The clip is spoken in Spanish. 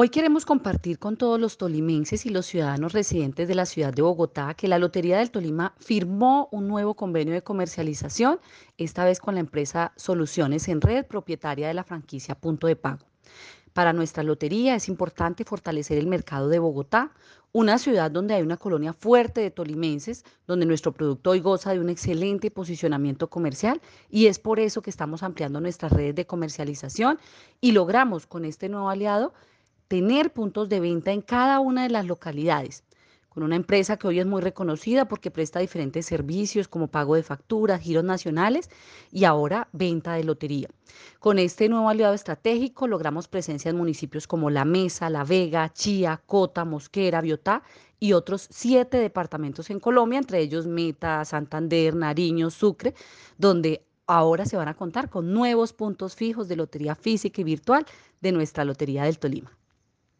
Hoy queremos compartir con todos los tolimenses y los ciudadanos residentes de la ciudad de Bogotá que la Lotería del Tolima firmó un nuevo convenio de comercialización, esta vez con la empresa Soluciones en Red, propietaria de la franquicia Punto de Pago. Para nuestra lotería es importante fortalecer el mercado de Bogotá, una ciudad donde hay una colonia fuerte de tolimenses, donde nuestro producto hoy goza de un excelente posicionamiento comercial y es por eso que estamos ampliando nuestras redes de comercialización y logramos con este nuevo aliado tener puntos de venta en cada una de las localidades, con una empresa que hoy es muy reconocida porque presta diferentes servicios como pago de facturas, giros nacionales y ahora venta de lotería. Con este nuevo aliado estratégico logramos presencia en municipios como La Mesa, La Vega, Chía, Cota, Mosquera, Biotá y otros siete departamentos en Colombia, entre ellos Meta, Santander, Nariño, Sucre, donde ahora se van a contar con nuevos puntos fijos de lotería física y virtual de nuestra Lotería del Tolima.